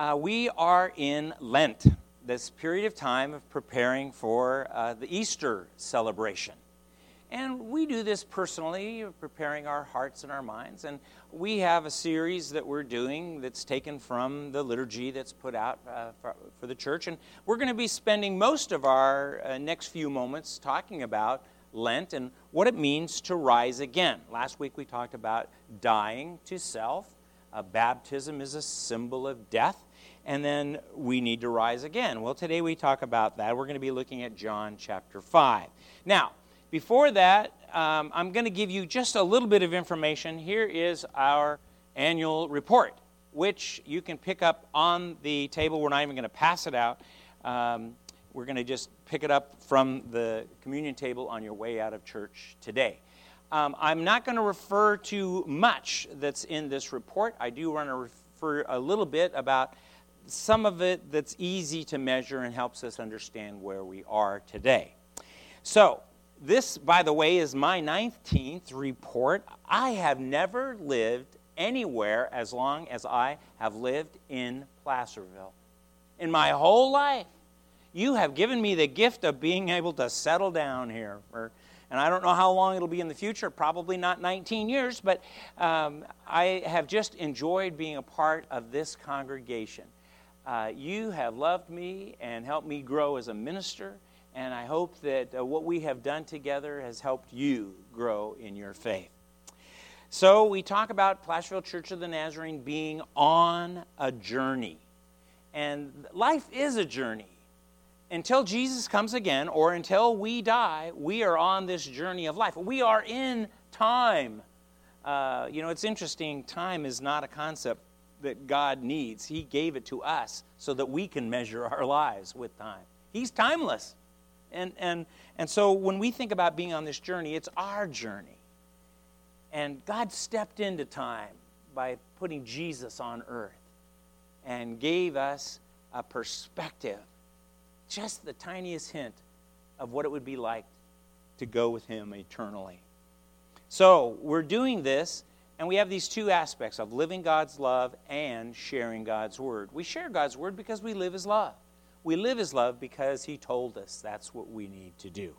Uh, we are in Lent, this period of time of preparing for uh, the Easter celebration. And we do this personally, preparing our hearts and our minds. And we have a series that we're doing that's taken from the liturgy that's put out uh, for, for, the church. And we're going to be spending most of our uh, next few moments talking about Lent and what it means to rise again. Last week we talked about dying to self. Uh, baptism is a symbol of death and then we need to rise again. Well, today we talk about that. We're going to be looking at John chapter 5. Now, before that, um, I'm going to give you just a little bit of information. Here is our annual report, which you can pick up on the table. We're not even going to pass it out. Um, we're going to just pick it up from the communion table on your way out of church today. Um, I'm not going to refer to much that's in this report. I do want to refer a little bit about some of it that's easy to measure and helps us understand where we are today. So, this, by the way, is my 19th report. I have never lived anywhere as long as I have lived in Placerville. In my whole life, you have given me the gift of being able to settle down here. For, and I don't know how long it'll be in the future, probably not 19 years, but um, I have just enjoyed being a part of this congregation. Uh, you have loved me and helped me grow as a minister, and I hope that uh, what we have done together has helped you grow in your faith. So, we talk about Placerville Church of the Nazarene being on a journey. And life is a journey. Until Jesus comes again, or until we die, we are on this journey of life. We are in time. Uh, you know, it's interesting, time is not a concept that God needs. He gave it to us so that we can measure our lives with time. He's timeless. And, and, and so when we think about being on this journey, it's our journey. And God stepped into time by putting Jesus on earth and gave us a perspective, just the tiniest hint of what it would be like to go with Him eternally. So we're doing this and we have these two aspects of living God's love and sharing God's word. We share God's word because we live his love. We live his love because he told us that's what we need to do.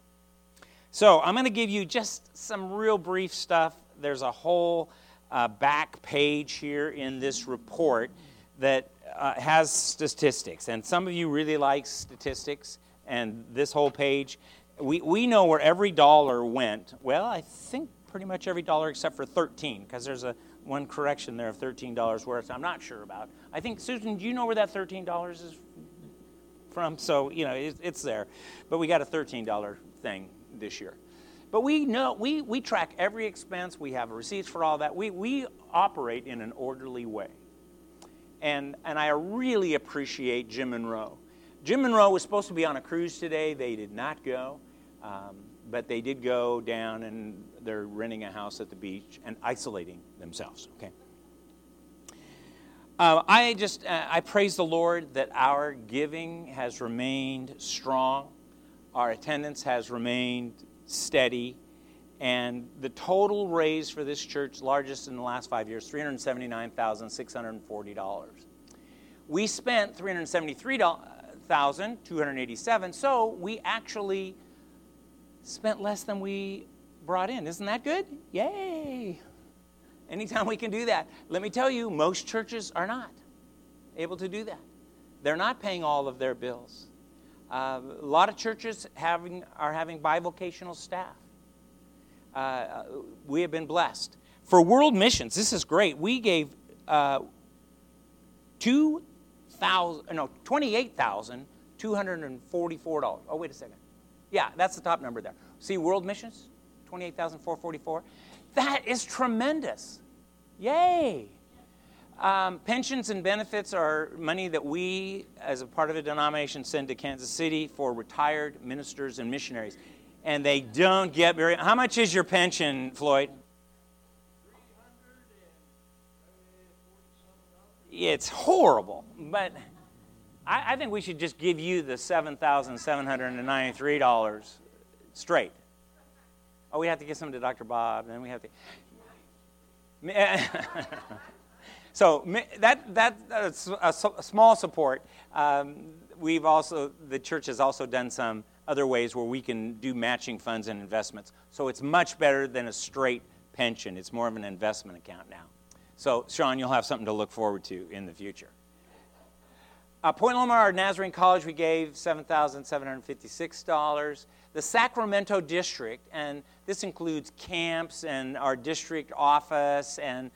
So I'm going to give you just some real brief stuff. There's a whole uh, back page here in this report that uh, has statistics. And some of you really like statistics, and this whole page, we, we know where every dollar went. Well, I think pretty much every dollar except for 13 because there's a one correction there of $13 worth I'm not sure about. I think, Susan, do you know where that $13 is from? So, you know, it, it's there. But we got a $13 thing this year. But we know, we, we track every expense. We have receipts for all that. We, we operate in an orderly way. And, and I really appreciate Jim Monroe. Jim Monroe was supposed to be on a cruise today. They did not go. Um, but they did go down and they're renting a house at the beach and isolating themselves. Okay. Uh, I just uh, I praise the Lord that our giving has remained strong, our attendance has remained steady, and the total raise for this church, largest in the last five years, three hundred seventy-nine thousand six hundred forty dollars. We spent 373,287, so we actually spent less than we brought in. Isn't that good? Yay! Anytime we can do that. Let me tell you, most churches are not able to do that. They're not paying all of their bills. Uh, a lot of churches having, are having bivocational staff. Uh, we have been blessed. For world missions, this is great. We gave uh, two thousand, no, twenty-eight thousand two hundred and forty-four dollars. Oh, wait a second. Yeah, that's the top number there. See, world missions, 28,444. That is tremendous. Yay. Um, pensions and benefits are money that we, as a part of a denomination, send to Kansas City for retired ministers and missionaries. And they don't get very. How much is your pension, Floyd? It's horrible, but I, I think we should just give you the $7,793 straight. Oh, we have to give some to Dr. Bob, and then we have to. So that, that, that's a, small support. Um, we've also, the church has also done some other ways where we can do matching funds and investments. So it's much better than a straight pension. It's more of an investment account now. So, Sean, you'll have something to look forward to in the future. Uh, Point Loma Nazarene College, we gave $7,756. The Sacramento District, and this includes camps and our district office and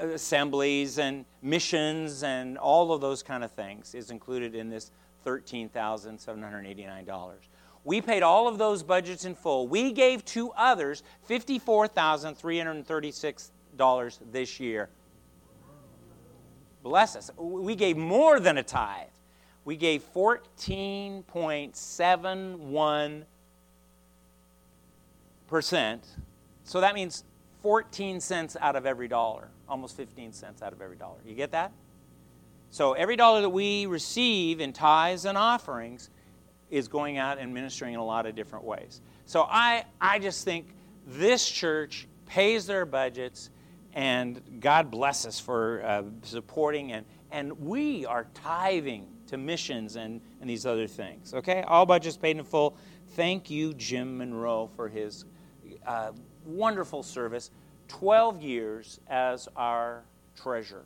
uh, assemblies and missions and all of those kind of things, is included in this $13,789. We paid all of those budgets in full. We gave to others $54,336 this year. Bless us. We gave more than a tithe. We gave 14.71%. So that means 14 cents out of every dollar, almost 15 cents out of every dollar. You get that? So every dollar that we receive in tithes and offerings is going out and ministering in a lot of different ways. So I, I just think this church pays their budgets and God bless us for uh, supporting, and, and we are tithing to missions and, and these other things. Okay? All budgets paid in full. Thank you, Jim Monroe, for his uh, wonderful service. 12 years as our treasurer.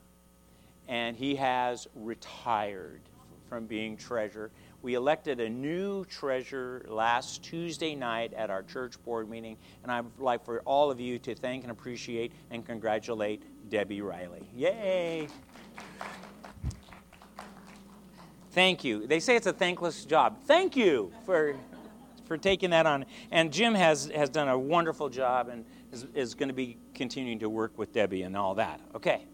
And he has retired from being treasurer. We elected a new treasurer last Tuesday night at our church board meeting, and I'd like for all of you to thank and appreciate and congratulate Debbie Riley. Yay! Thank you. They say it's a thankless job. Thank you for for taking that on. And Jim has has done a wonderful job and is, is going to be continuing to work with Debbie and all that. Okay.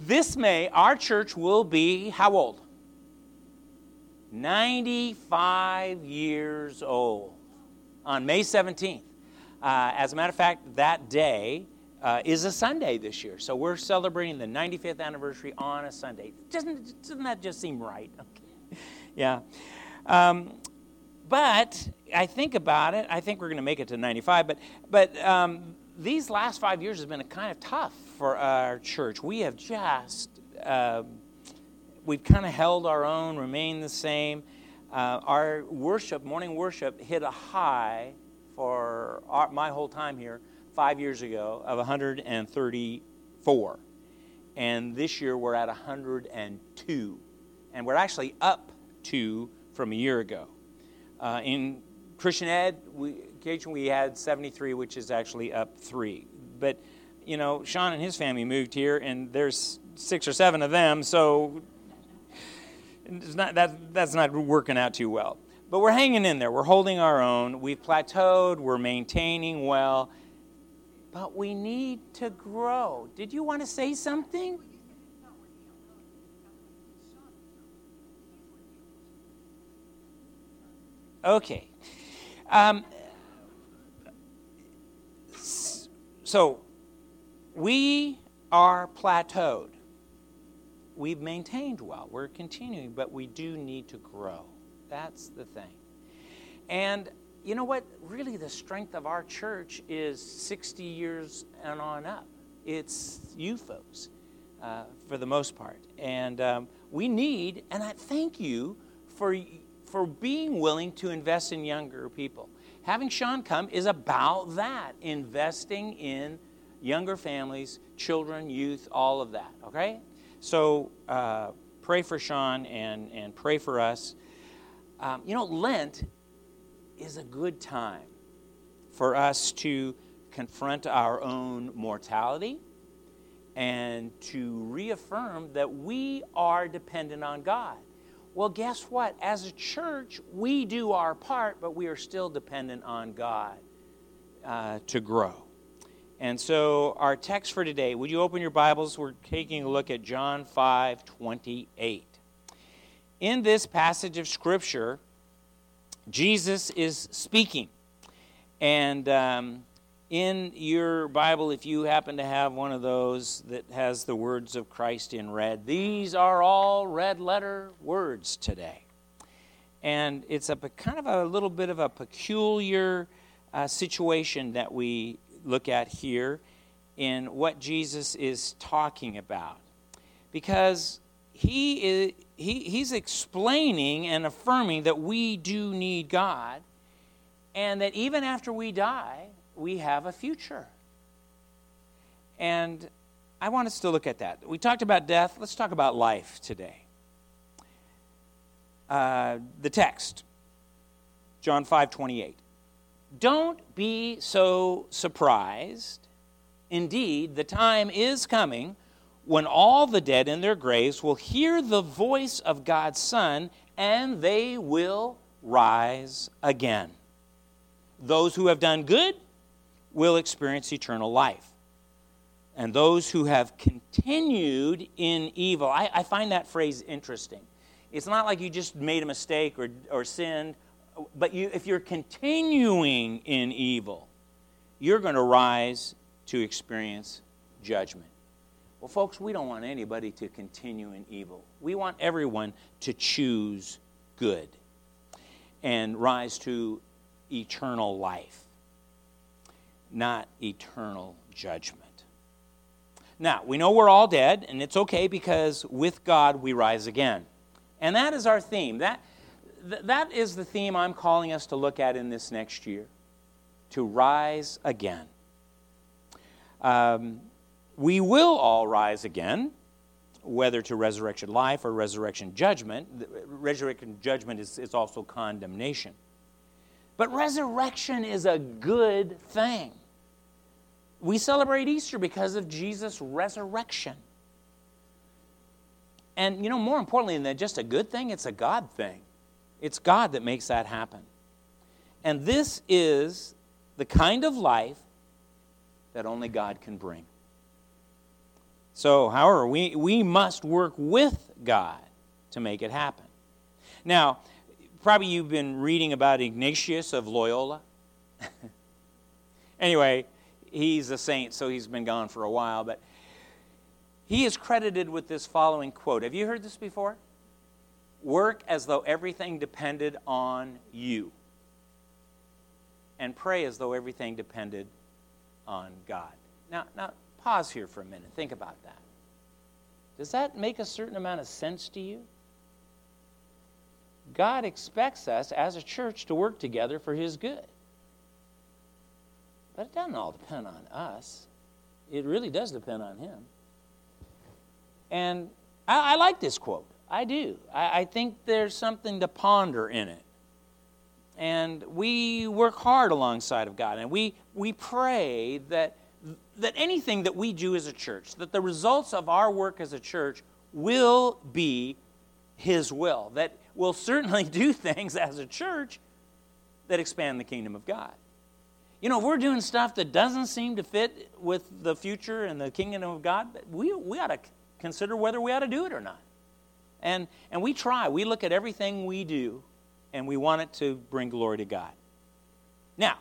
This May, our church will be how old? 95 years old on May 17th. Uh, as a matter of fact, that day uh, is a Sunday this year. So we're celebrating the 95th anniversary on a Sunday. Doesn't, doesn't that just seem right? Okay. yeah. Um, but I think about it. I think we're going to make it to 95. But, but um, these last five years has been kind of tough for our church. We have just. Uh, we've kind of held our own, remained the same. Uh, our worship, morning worship, hit a high for our, my whole time here five years ago of 134. And this year we're at 102. And we're actually up two from a year ago. Uh, in Christian Ed, we, we had 73, which is actually up three. But, you know, Sean and his family moved here, and there's six or seven of them, so not, that, that's not working out too well. But we're hanging in there. We're holding our own. We've plateaued. We're maintaining well. But we need to grow. Did you want to say something? Okay. Um, so we are plateaued we've maintained well. We're continuing, but we do need to grow. That's the thing. And you know what? Really, the strength of our church is 60 years and on up. It's you folks, uh, for the most part. And um, we need, and I thank you for, for being willing to invest in younger people. Having Sean come is about that investing in younger families, children, youth, all of that, okay? So uh, pray for Sean and, and pray for us. Um, you know, Lent is a good time for us to confront our own mortality and to reaffirm that we are dependent on God. Well, guess what? As a church, we do our part, but we are still dependent on God uh, to grow. And so, our text for today, would you open your Bibles? We're taking a look at John 5 28. In this passage of Scripture, Jesus is speaking. And um, in your Bible, if you happen to have one of those that has the words of Christ in red, these are all red letter words today. And it's a kind of a little bit of a peculiar uh, situation that we look at here. in what Jesus is talking about. Because he is, he, he's explaining and affirming that we do need God, and that even after we die, we have a future. And I want us to look at that. We talked about death. Let's talk about life today. Uh, the text, John 5 28. Don't be so surprised. Indeed, the time is coming when all the dead in their graves will hear the voice of God's Son and they will rise again. Those who have done good will experience eternal life. And those who have continued in evil, I, I find that phrase interesting. It's not like you just made a mistake or, or sinned, but you, if you're continuing in evil, you're going to rise to experience judgment. Well, folks, we don't want anybody to continue in evil. We want everyone to choose good and rise to eternal life, not eternal judgment. Now, we know we're all dead, and it's okay because with God we rise again. And that is our theme. That, that is the theme I'm calling us to look at in this next year to rise again. Um, we will all rise again, whether to resurrection life or resurrection judgment. Resurrection judgment is, is also condemnation. But resurrection is a good thing. We celebrate Easter because of Jesus' resurrection. And, you know, more importantly than just a good thing, it's a God thing. It's God that makes that happen. And this is the kind of life that only God can bring. So, however, we, we must work with God to make it happen. Now, probably you've been reading about Ignatius of Loyola. anyway, he's a saint, so he's been gone for a while, but he is credited with this following quote. Have you heard this before? Work as though everything depended on you, and pray as though everything depended on God. Now, now pause here for a minute. Think about that. Does that make a certain amount of sense to you? God expects us as a church to work together for His good. But it doesn't all depend on us, it really does depend on Him. And I, I like this quote. I do. I, I think there's something to ponder in it. And we work hard alongside of God, and we, we pray that that anything that we do as a church, that the results of our work as a church will be His will, that we'll certainly do things as a church that expand the kingdom of God. You know, if we're doing stuff that doesn't seem to fit with the future and the kingdom of God, we, we ought to consider whether we ought to do it or not. And, and we try. We look at everything we do and we want it to bring glory to God. Now,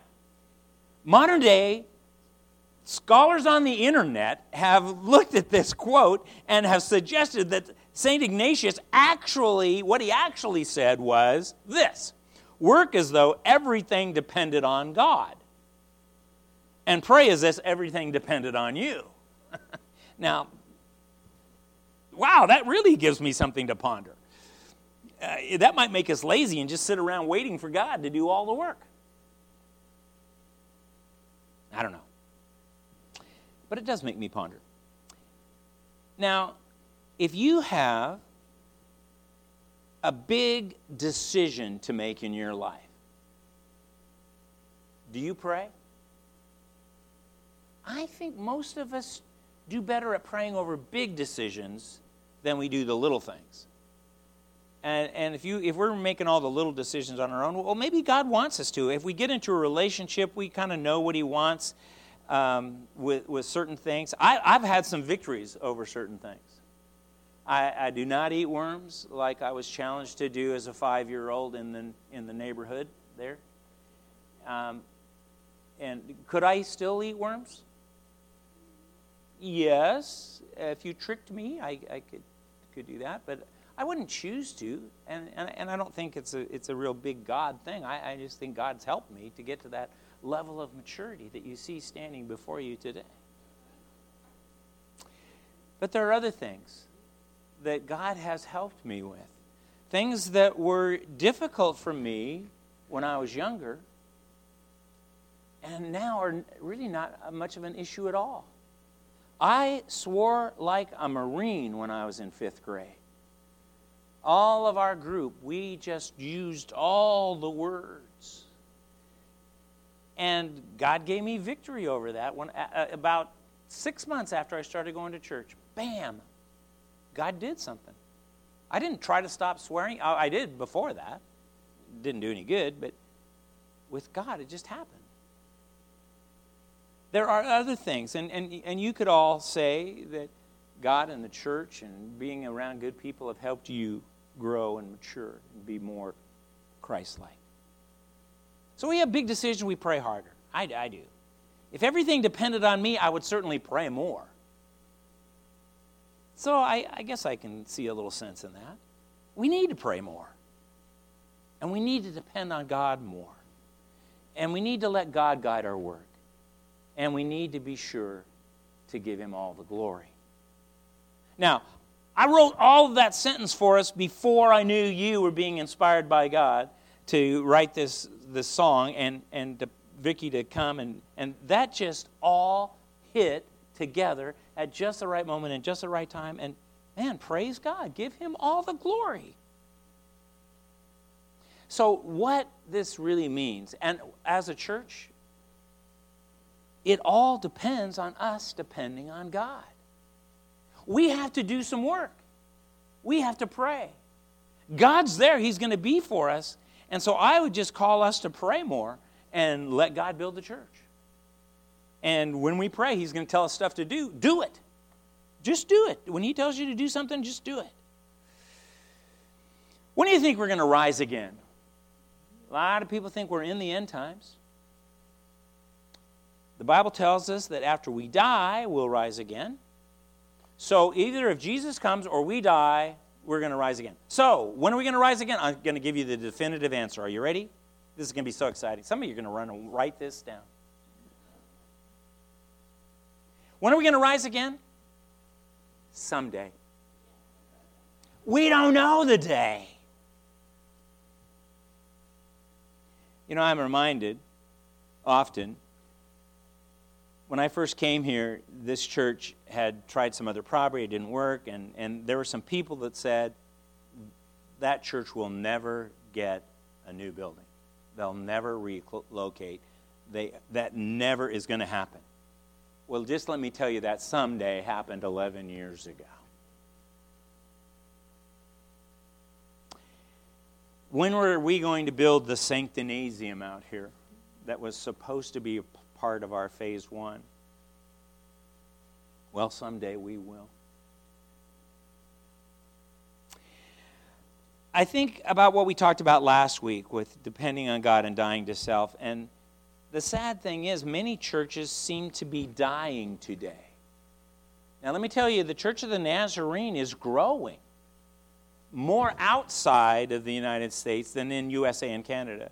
modern day Scholars on the internet have looked at this quote and have suggested that St. Ignatius actually, what he actually said was this work as though everything depended on God, and pray as if everything depended on you. now, wow, that really gives me something to ponder. Uh, that might make us lazy and just sit around waiting for God to do all the work. I don't know but it does make me ponder. Now, if you have a big decision to make in your life, do you pray? I think most of us do better at praying over big decisions than we do the little things. And, and if, you, if we're making all the little decisions on our own, well, maybe God wants us to. If we get into a relationship, we kind of know what He wants um, with, with certain things. I, have had some victories over certain things. I, I, do not eat worms like I was challenged to do as a five year old in the, in the neighborhood there. Um, and could I still eat worms? Yes. If you tricked me, I, I could, could do that. But I wouldn't choose to. And, and, and I don't think it's a, it's a real big God thing. I, I just think God's helped me to get to that level of maturity that you see standing before you today. But there are other things that God has helped me with. Things that were difficult for me when I was younger and now are really not much of an issue at all. I swore like a Marine when I was in fifth grade. All of our group, we just used all the words. And God gave me victory over that when, uh, about six months after I started going to church. Bam! God did something. I didn't try to stop swearing. I, did before that. Didn't do any good, but with God, it just happened. There are other things, and, and, and you could all say that God and the church and being around good people have helped you grow and mature and be more Christ like. So we have big decisions, we pray harder. I, I do. If everything depended on me, I would certainly pray more. So I, I guess I can see a little sense in that. We need to pray more. And we need to depend on God more. And we need to let God guide our work. And we need to be sure to give Him all the glory. Now, I wrote all of that sentence for us before I knew you were being inspired by God to write this, this song and, and to, Vicky to come. And, and that just all hit together at just the right moment and just the right time. And man, praise God. Give him all the glory. So, what this really means, and as a church, it all depends on us depending on God. We have to do some work, we have to pray. God's there, He's going to be for us. And so I would just call us to pray more and let God build the church. And when we pray, He's going to tell us stuff to do. Do it. Just do it. When He tells you to do something, just do it. When do you think we're going to rise again? A lot of people think we're in the end times. The Bible tells us that after we die, we'll rise again. So either if Jesus comes or we die, we're going to rise again. So, when are we going to rise again? I'm going to give you the definitive answer. Are you ready? This is going to be so exciting. Some of you are going to run and write this down. When are we going to rise again? Someday. We don't know the day. You know, I'm reminded often when I first came here, this church had tried some other property, it didn't work, and, and there were some people that said that church will never get a new building. They'll never relocate. They, that never is going to happen. Well, just let me tell you that someday happened 11 years ago. When were we going to build the Sanctinasium out here that was supposed to be a part of our phase one? Well, someday we will. I think about what we talked about last week with depending on God and dying to self. And the sad thing is, many churches seem to be dying today. Now, let me tell you, the Church of the Nazarene is growing more outside of the United States than in USA and Canada.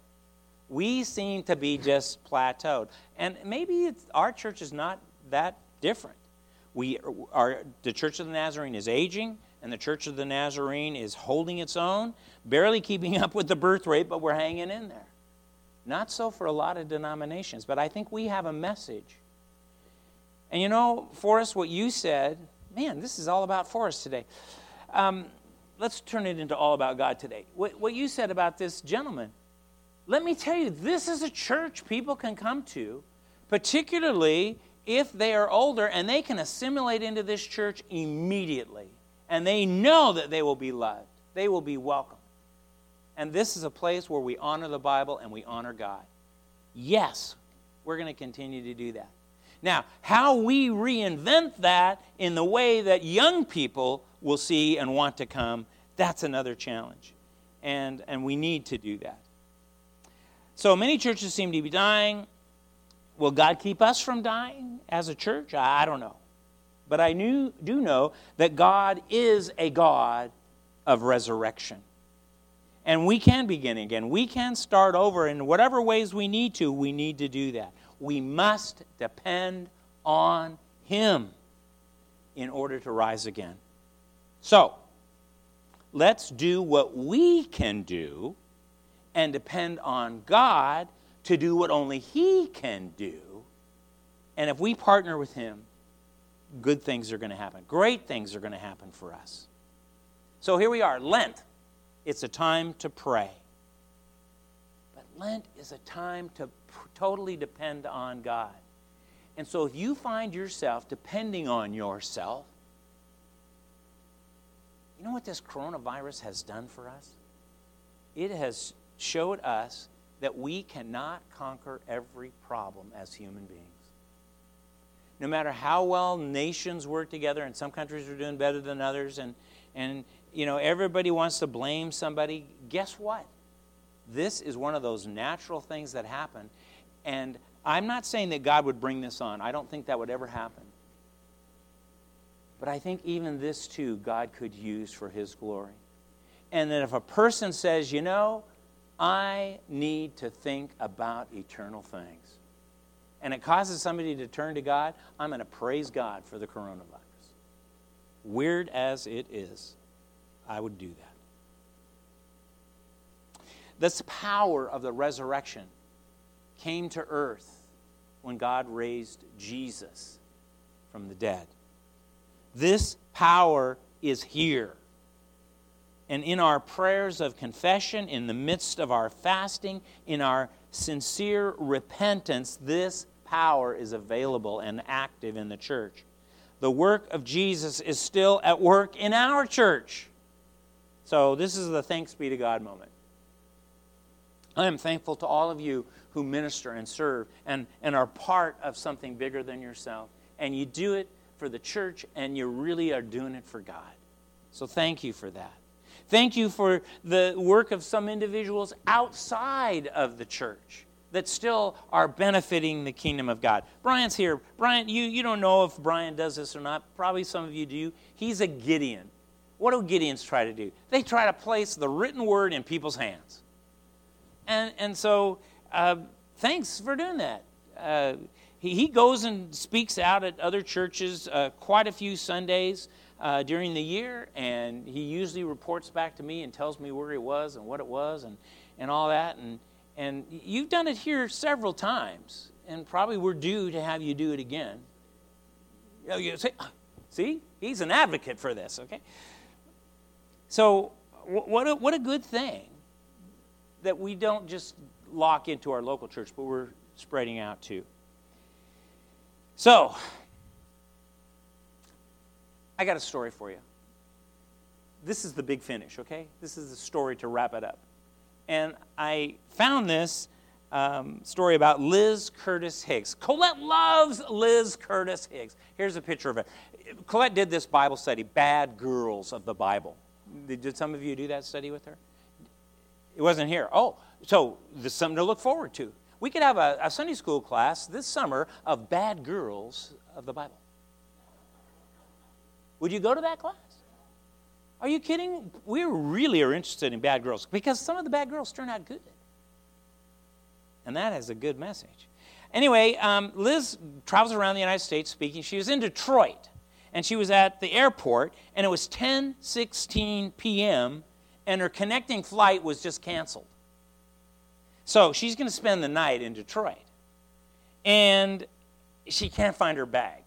We seem to be just plateaued. And maybe our church is not that different. We are, the Church of the Nazarene is aging and the Church of the Nazarene is holding its own, barely keeping up with the birth rate, but we're hanging in there. Not so for a lot of denominations, but I think we have a message. And you know, Forrest, what you said, man, this is all about Forrest today. Um, let's turn it into all about God today. What, what you said about this gentleman, let me tell you, this is a church people can come to, particularly if they are older and they can assimilate into this church immediately and they know that they will be loved, they will be welcome. And this is a place where we honor the Bible and we honor God. Yes, we're going to continue to do that. Now, how we reinvent that in the way that young people will see and want to come, that's another challenge. And, and we need to do that. So many churches seem to be dying. Will God keep us from dying as a church? I don't know. But I knew, do know that God is a God of resurrection. And we can begin again. We can start over in whatever ways we need to. We need to do that. We must depend on Him. in order to rise again. So, let's do what we can do and depend on God to do what only He can do. And if we partner with Him, good things are going to happen. Great things are going to happen for us. So here we are, Lent. It's a time to pray. But Lent is a time to totally depend on God. And so if you find yourself depending on yourself, you know what this coronavirus has done for us? It has showed us that we cannot conquer every problem as human beings. No matter how well nations work together, and some countries are doing better than others, and, and you know, everybody wants to blame somebody, guess what? This is one of those natural things that happen. And I'm not saying that God would bring this on. I don't think that would ever happen. But I think even this too, God could use for His glory. And that if a person says, you know, I need to think about eternal things, and it causes somebody to turn to God, I'm going to praise God for the coronavirus. Weird as it is, I would do that. This power of the resurrection came to earth when God raised Jesus from the dead. This power is here. And in our prayers of confession, in the midst of our fasting, in our sincere repentance, this power is available and active in the church. The work of Jesus is still at work in our church. So, this is the thanks be to God moment. I am thankful to all of you who minister and serve and, and are part of something bigger than yourself. And you do it for the church, and you really are doing it for God. So thank you for that. Thank you for the work of some individuals outside of the church that still are benefiting the kingdom of God. Brian's here. Brian, you, you don't know if Brian does this or not. Probably some of you do. He's a Gideon. What do Gideons try to do? They try to place the written word in people's hands. And, and so, uh, thanks for doing that. Uh, he, he goes and speaks out at other churches uh, quite a few Sundays uh, during the year, and he usually reports back to me and tells me where he was and what it was and, and all that. And, and you've done it here several times, and probably we're due to have you do it again. You see, see, he's an advocate for this, okay? So, what a, what a good thing that we don't just lock into our local church, but we're spreading out too. So, I got a story for you. This is the big finish, okay? This is the story to wrap it up. And I found this um, story about Liz Curtis Higgs. Colette loves Liz Curtis Higgs. Here's a picture of it. Colette did this Bible study, Bad Girls of the Bible. Did some of you do that study with her? It wasn't here. Oh, so there's something to look forward to. We could have a, a Sunday school class this summer of bad girls of the Bible. Would you go to that class? Are you kidding? We really are interested in bad girls because some of the bad girls turn out good. And that is a good message. Anyway, um, Liz travels around the United States speaking. She was in Detroit and she was at the airport and it was 10:16 p.m. and her connecting flight was just canceled. So she's going to spend the night in Detroit. And she can't find her bag.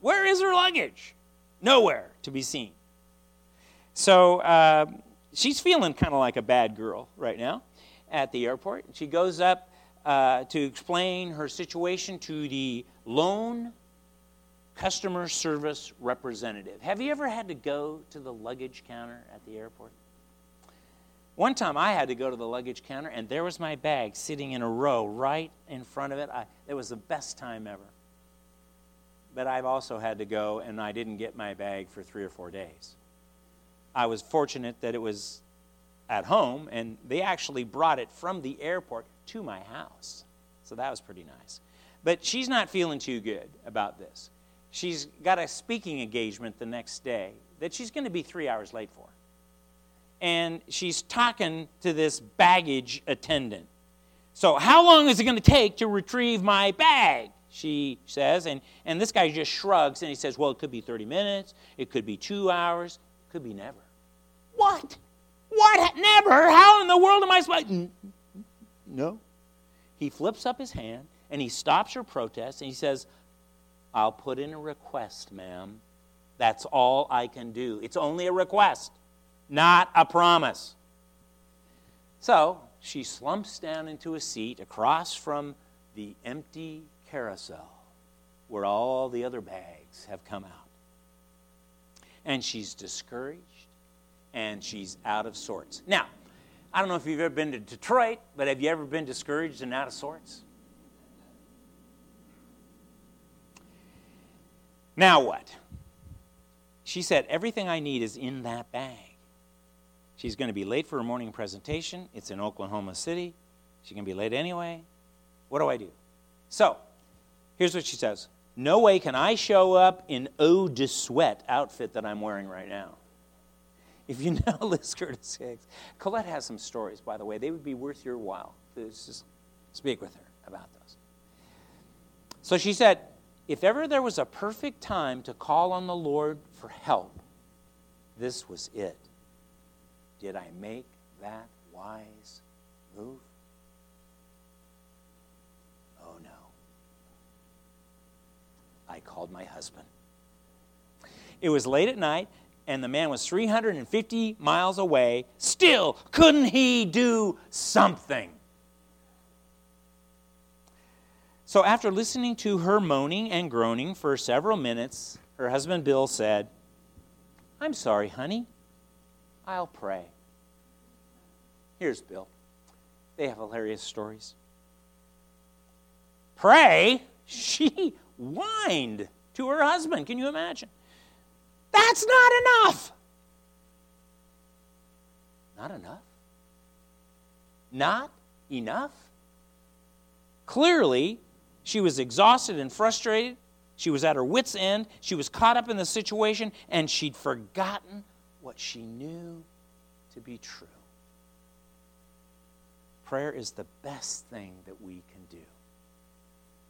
Where is her luggage? Nowhere to be seen. So uh, she's feeling kind of like a bad girl right now at the airport. She goes up uh, to explain her situation to the lone customer service representative. Have you ever had to go to the luggage counter at the airport? One time I had to go to the luggage counter, and there was my bag sitting in a row right in front of it. I, it was the best time ever. But I've also had to go, and I didn't get my bag for three or four days. I was fortunate that it was at home, and they actually brought it from the airport to my house. So that was pretty nice. But she's not feeling too good about this. She's got a speaking engagement the next day that she's going to be three hours late for and she's talking to this baggage attendant. So, how long is it going to take to retrieve my bag? she says. And, and this guy just shrugs and he says, Well, it could be 30 minutes, it could be two hours, it could be never. What? What? Never? How in the world am I supposed No. He flips up his hand and he stops her protest and he says, I'll put in a request, ma'am. That's all I can do. It's only a request, not a promise. So she slumps down into a seat across from the empty carousel where all the other bags have come out. And she's discouraged and she's out of sorts. Now, I don't know if you've ever been to Detroit, but have you ever been discouraged and out of sorts? Now what? She said, Everything I need is in that bag. She's going to be late for her morning presentation. It's in Oklahoma City. She's going to be late anyway. What do I do? So, here's what she says No way can I show up in eau de sweat outfit that I'm wearing right now. If you know Liz Curtis Higgs, Colette has some stories, by the way. They would be worth your while to speak with her about those. So she said, if ever there was a perfect time to call on the Lord for help, this was it. Did I make that wise move? Oh no. I called my husband. It was late at night, and the man was 350 miles away. Still, couldn't he do something? So, after listening to her moaning and groaning for several minutes, her husband Bill said, I'm sorry, honey. I'll pray. Here's Bill. They have hilarious stories. Pray? She whined to her husband. Can you imagine? That's not enough. Not enough? Not enough? Clearly, she was exhausted and frustrated. She was at her wits' end. She was caught up in the situation, and she'd forgotten what she knew to be true. Prayer is the best thing that we can do.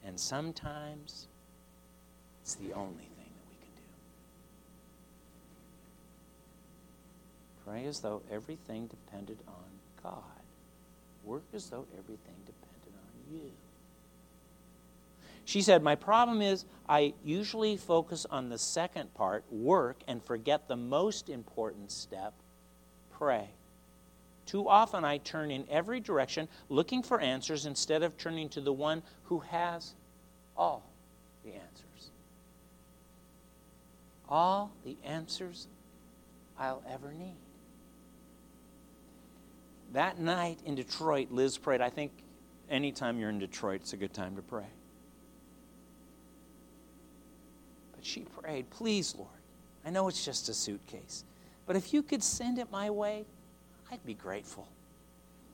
And sometimes it's the only thing that we can do. Pray as though everything depended on God. Work as though everything depended on you. She said, My problem is I usually focus on the second part, work, and forget the most important step, pray. Too often I turn in every direction looking for answers instead of turning to the one who has all the answers. All the answers I'll ever need. That night in Detroit, Liz prayed. I think anytime you're in Detroit, it's a good time to pray. But she prayed, Please, Lord, I know it's just a suitcase, but if you could send it my way, I'd be grateful.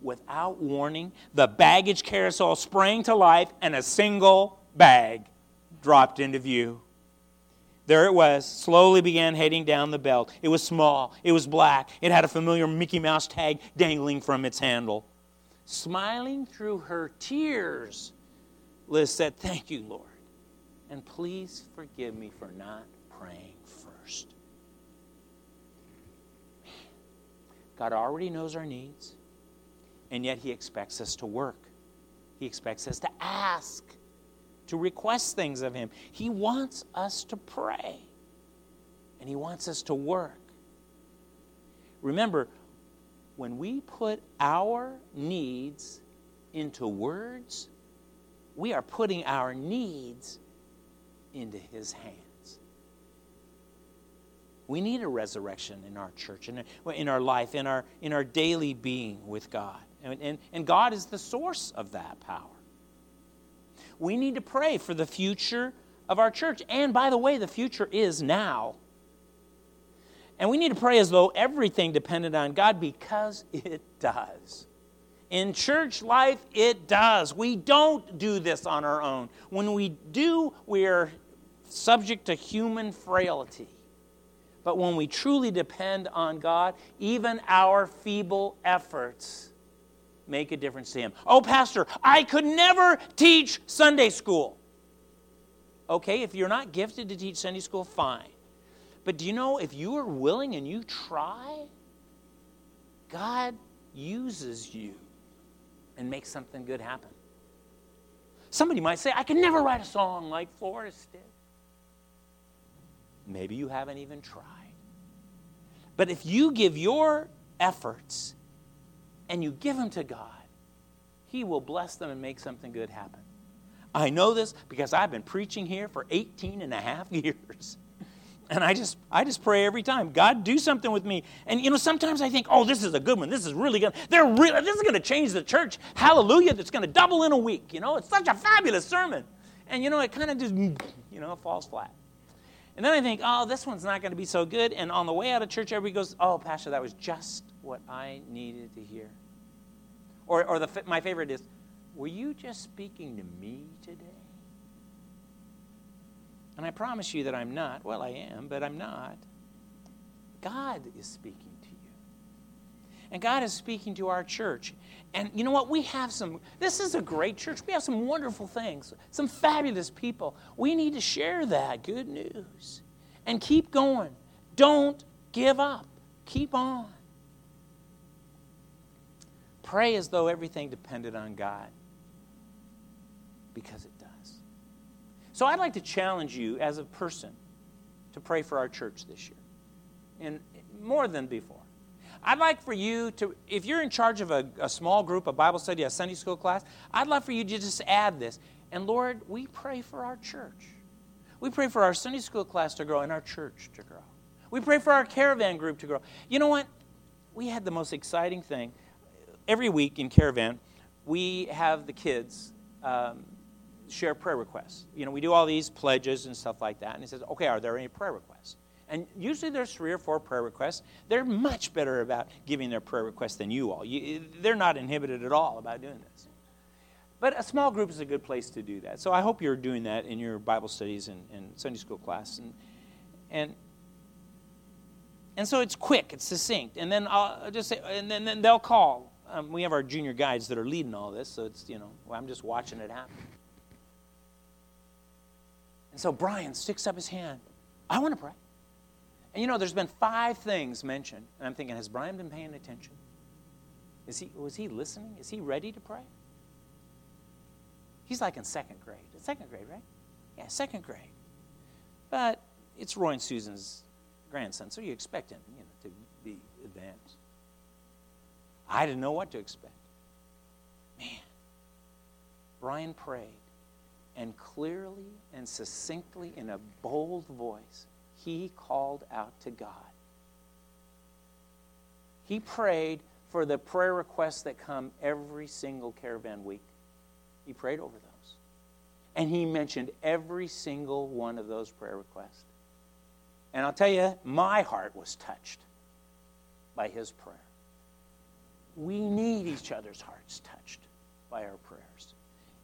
Without warning, the baggage carousel sprang to life and a single bag dropped into view. There it was, slowly began heading down the belt. It was small, it was black, it had a familiar Mickey Mouse tag dangling from its handle. Smiling through her tears, Liz said, Thank you, Lord. And please forgive me for not praying first. God already knows our needs, and yet He expects us to work. He expects us to ask, to request things of Him. He wants us to pray, and He wants us to work. Remember, when we put our needs into words, we are putting our needs into His hands. We need a resurrection in our church, in, in our life, in our, in our daily being with God. And, and, and God is the source of that power. We need to pray for the future of our church. And by the way, the future is now. And we need to pray as though everything depended on God because it does. In church life, it does. We don't do this on our own. When we do, we are subject to human frailty. But when we truly depend on God, even our feeble efforts make a difference to Him. Oh, Pastor, I could never teach Sunday school. Okay, if you're not gifted to teach Sunday school, fine. But do you know if you are willing and you try, God uses you and makes something good happen. Somebody might say, I can never write a song like Forrest did. Maybe you haven't even tried. But if you give your efforts and you give them to God, He will bless them and make something good happen. I know this because I've been preaching here for 18 and a half years. And I just, I just pray every time, God, do something with me. And you know, sometimes I think, oh, this is a good one. This is really good. They're really, this is going to change the church. Hallelujah! That's going to double in a week. You know, it's such a fabulous sermon. And you know, it kind of just, you know, falls flat. And then I think, oh, this one's not going to be so good. And on the way out of church, everybody goes, oh, Pastor, that was just what I needed to hear. Or, or the, my favorite is, were you just speaking to me today? And I promise you that I'm not. Well, I am, but I'm not. God is speaking. And God is speaking to our church. And you know what? We have some, this is a great church. We have some wonderful things, some fabulous people. We need to share that good news and keep going. Don't give up. Keep on. Pray as though everything depended on God because it does. so I'd like to challenge you as a person to pray for our church this year, and more than before. I'd like for you to, if you're in charge of a, a small group, a Bible study, a Sunday school class, I'd love for you to just add this. And Lord, we pray for our church. We pray for our Sunday school class to grow and our church to grow. We pray for our caravan group to grow. You know what? We had the most exciting thing. Every week in caravan, we have the kids um, share prayer requests. You know, we do all these pledges and stuff like that. And he says, okay, are there any prayer requests? And usually there's three or four prayer requests. They're much better about giving their prayer requests than you all. You, they're not inhibited at all about doing this. But a small group is a good place to do that. So I hope you're doing that in your Bible studies and, and Sunday school class. And, and, and so it's quick, it's succinct. And then I'll just say, and then, then they'll call. Um, we have our junior guides that are leading all this, so it's, you know, I'm just watching it happen. And so Brian sticks up his hand. I want to pray. And you know, there's been five things mentioned. And I'm thinking, has Brian been paying attention? Is he, was he listening? Is he ready to pray? He's like in second grade. Second grade, right? Yeah, second grade. But it's Roy and Susan's grandson, so you expect him you know, to be advanced. I didn't know what to expect. Man, Brian prayed and clearly and succinctly, in a bold voice, he called out to God. He prayed for the prayer requests that come every single caravan week. He prayed over those. And he mentioned every single one of those prayer requests. And I'll tell you, my heart was touched by his prayer. We need each other's hearts touched by our prayers.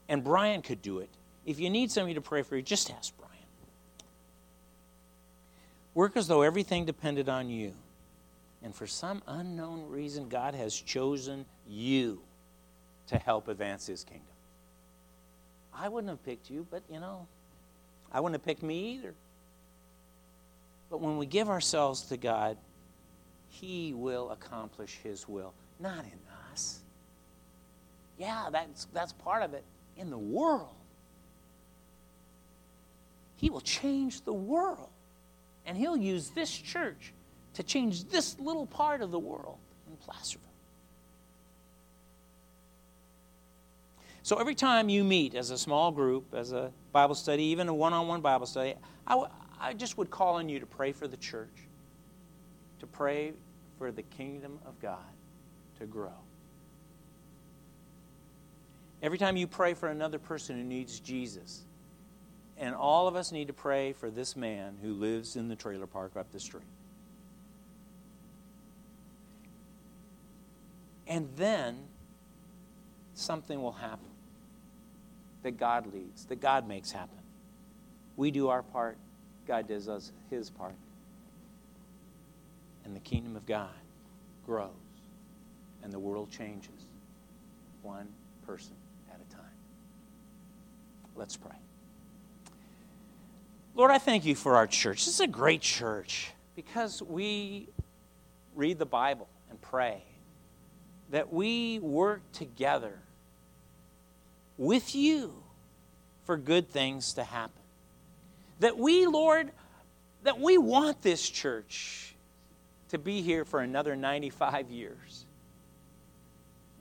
And Brian could do it if you need somebody to pray for you, just ask Brian. Work as though everything depended on you. And for some unknown reason, God has chosen you to help advance His kingdom. I wouldn't have picked you, but you know, I wouldn't have picked me either. But when we give ourselves to God, He will accomplish His will, not in us. Yeah, that's, that's part of it, in the world. He will change the world. And He'll use this church to change this little part of the world in Placerville. So every time you meet as a small group, as a Bible study, even a one on one Bible study, I, w- I just would call on you to pray for the church, to pray for the kingdom of God to grow. Every time you pray for another person who needs Jesus, and all of us need to pray for this man who lives in the trailer park up the street. And then something will happen that God leads, that God makes happen. We do our part, God does us his part. And the kingdom of God grows and the world changes one person at a time. Let's pray. Lord, I thank you for our church. This is a great church because we read the Bible and pray, that we work together with you for good things to happen. That we, Lord, that we want this church to be here for another 95 years.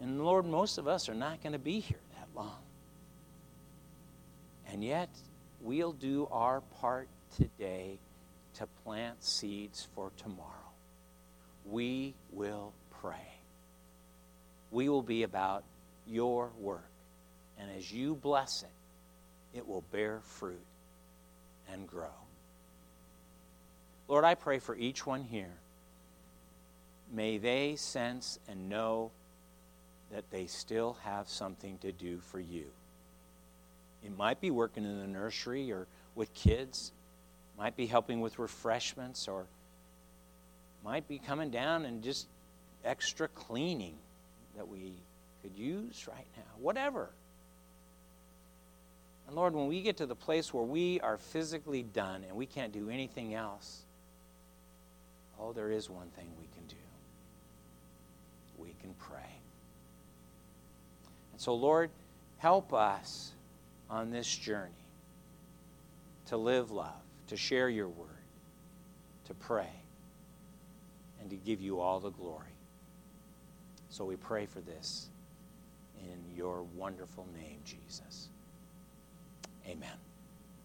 And Lord, most of us are not going to be here that long. And yet, we'll do our part today to plant seeds for tomorrow. We will pray. We will be about your work. And as you bless it, it will bear fruit and grow. Lord, I pray for each one here. May they sense and know that they still have something to do for you. It might be working in the nursery or with kids, might be helping with refreshments, or might be coming down and just extra cleaning that we could use right now. Whatever. And Lord, when we get to the place where we are physically done and we can't do anything else, oh, there is one thing we can do we can pray. And so, Lord, help us on this journey to live love, to share your word, to pray, and to give you all the glory. So we pray for this in your wonderful name, Jesus. Amen.